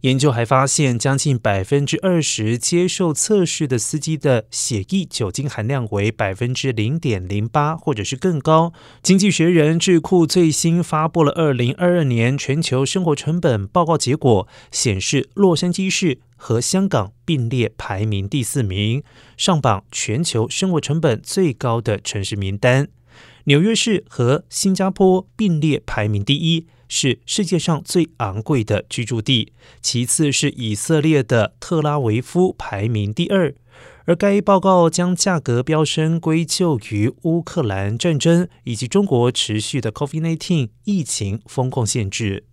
研究还发现，将近百分之二十接受测试的司机的血液酒精含量为百分之零点零八，或者是更高。经济学人智库最新发布了二零二二年全球生活成本报告结果，显示洛杉矶市和香港并列排名第四名，上榜全球生活成本最高的城市名单。纽约市和新加坡并列排名第一。是世界上最昂贵的居住地，其次是以色列的特拉维夫排名第二。而该报告将价格飙升归咎于乌克兰战争以及中国持续的 COVID-19 疫情风控限制。